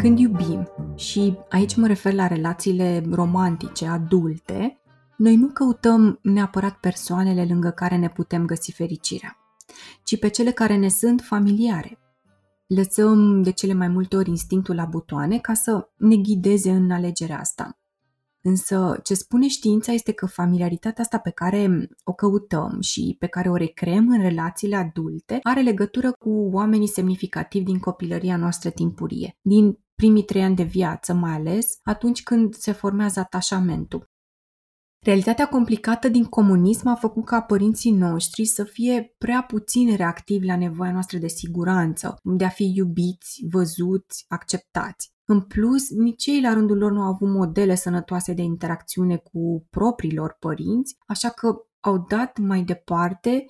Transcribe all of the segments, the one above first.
Când iubim, și aici mă refer la relațiile romantice, adulte, noi nu căutăm neapărat persoanele lângă care ne putem găsi fericirea, ci pe cele care ne sunt familiare. Lăsăm de cele mai multe ori instinctul la butoane ca să ne ghideze în alegerea asta. Însă ce spune știința este că familiaritatea asta pe care o căutăm și pe care o recreăm în relațiile adulte are legătură cu oamenii semnificativi din copilăria noastră timpurie, din primii trei ani de viață mai ales, atunci când se formează atașamentul. Realitatea complicată din comunism a făcut ca părinții noștri să fie prea puțin reactivi la nevoia noastră de siguranță, de a fi iubiți, văzuți, acceptați. În plus, nici ei la rândul lor nu au avut modele sănătoase de interacțiune cu propriilor părinți, așa că au dat mai departe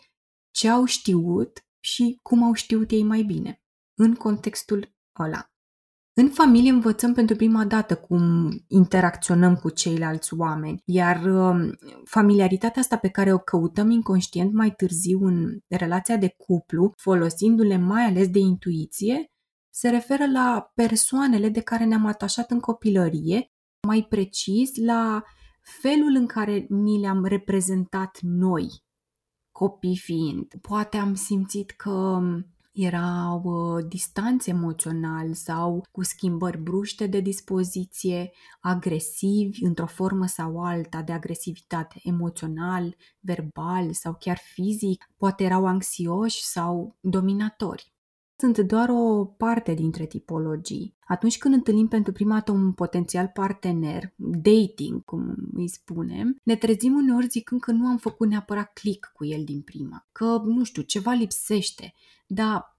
ce au știut și cum au știut ei mai bine, în contextul ăla. În familie învățăm pentru prima dată cum interacționăm cu ceilalți oameni, iar um, familiaritatea asta pe care o căutăm inconștient mai târziu în relația de cuplu, folosindu-le mai ales de intuiție, se referă la persoanele de care ne-am atașat în copilărie, mai precis la felul în care ni le-am reprezentat noi, copii fiind. Poate am simțit că erau uh, distanțe emoțional sau cu schimbări bruște de dispoziție, agresivi într-o formă sau alta de agresivitate emoțional, verbal sau chiar fizic, poate erau anxioși sau dominatori sunt doar o parte dintre tipologii. Atunci când întâlnim pentru prima dată un potențial partener, dating, cum îi spunem, ne trezim uneori zicând că nu am făcut neapărat click cu el din prima, că, nu știu, ceva lipsește, dar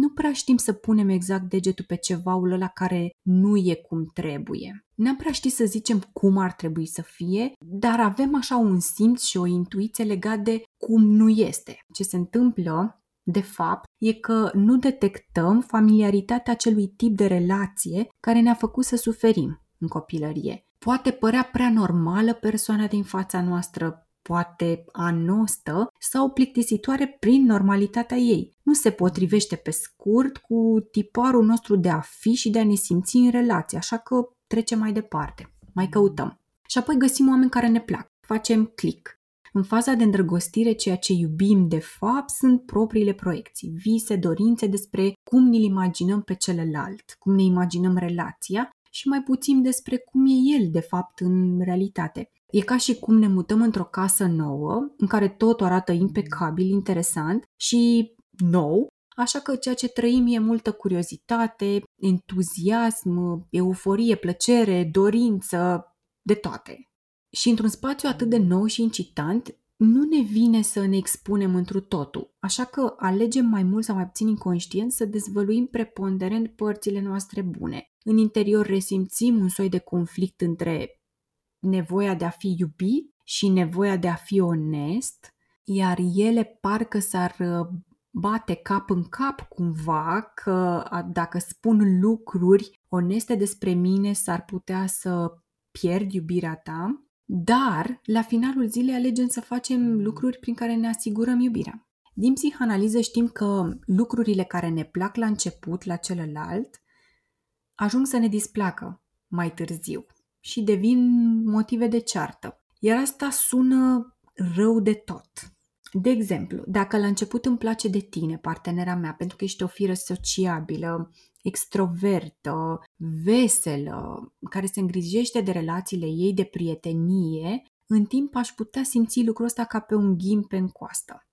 nu prea știm să punem exact degetul pe cevaul ăla care nu e cum trebuie. N-am prea ști să zicem cum ar trebui să fie, dar avem așa un simț și o intuiție legat de cum nu este. Ce se întâmplă de fapt, e că nu detectăm familiaritatea acelui tip de relație care ne-a făcut să suferim în copilărie. Poate părea prea normală persoana din fața noastră, poate anostă sau plictisitoare prin normalitatea ei. Nu se potrivește pe scurt cu tiparul nostru de a fi și de a ne simți în relație, așa că trecem mai departe, mai căutăm. Și apoi găsim oameni care ne plac, facem click. În faza de îndrăgostire, ceea ce iubim de fapt sunt propriile proiecții, vise, dorințe despre cum ne imaginăm pe celălalt, cum ne imaginăm relația și mai puțin despre cum e el de fapt în realitate. E ca și cum ne mutăm într-o casă nouă, în care totul arată impecabil, interesant și nou, Așa că ceea ce trăim e multă curiozitate, entuziasm, euforie, plăcere, dorință, de toate. Și într-un spațiu atât de nou și incitant, nu ne vine să ne expunem întru totul, așa că alegem mai mult sau mai puțin inconștient să dezvăluim preponderent părțile noastre bune. În interior resimțim un soi de conflict între nevoia de a fi iubit și nevoia de a fi onest, iar ele parcă s-ar uh, bate cap în cap cumva că dacă spun lucruri oneste despre mine s-ar putea să pierd iubirea ta dar, la finalul zilei alegem să facem lucruri prin care ne asigurăm iubirea. Din psihanaliză știm că lucrurile care ne plac la început, la celălalt, ajung să ne displacă mai târziu și devin motive de ceartă. Iar asta sună rău de tot. De exemplu, dacă la început îmi place de tine, partenera mea, pentru că ești o firă sociabilă, extrovertă, veselă, care se îngrijește de relațiile ei de prietenie, în timp aș putea simți lucrul ăsta ca pe un ghim în coastă.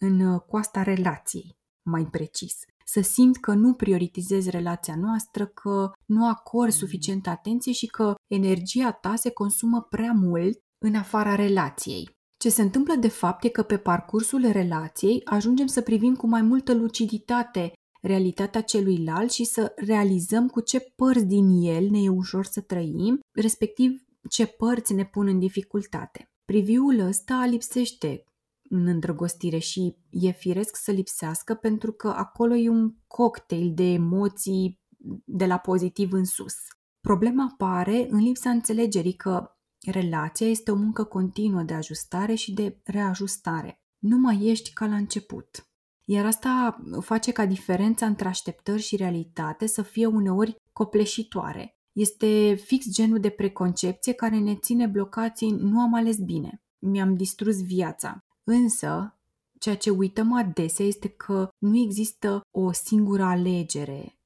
În uh, coasta relației, mai precis. Să simt că nu prioritizez relația noastră, că nu acord suficientă atenție și că energia ta se consumă prea mult în afara relației. Ce se întâmplă de fapt e că pe parcursul relației ajungem să privim cu mai multă luciditate realitatea celuilalt și să realizăm cu ce părți din el ne e ușor să trăim, respectiv ce părți ne pun în dificultate. Priviul ăsta lipsește în îndrăgostire și e firesc să lipsească pentru că acolo e un cocktail de emoții de la pozitiv în sus. Problema apare în lipsa înțelegerii că relația este o muncă continuă de ajustare și de reajustare. Nu mai ești ca la început. Iar asta face ca diferența între așteptări și realitate să fie uneori copleșitoare. Este fix genul de preconcepție care ne ține blocați în nu am ales bine, mi-am distrus viața. Însă, ceea ce uităm adesea este că nu există o singură alegere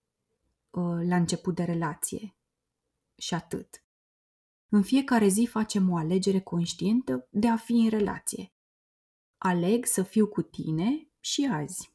uh, la început de relație. Și atât. În fiecare zi facem o alegere conștientă de a fi în relație. Aleg să fiu cu tine și azi.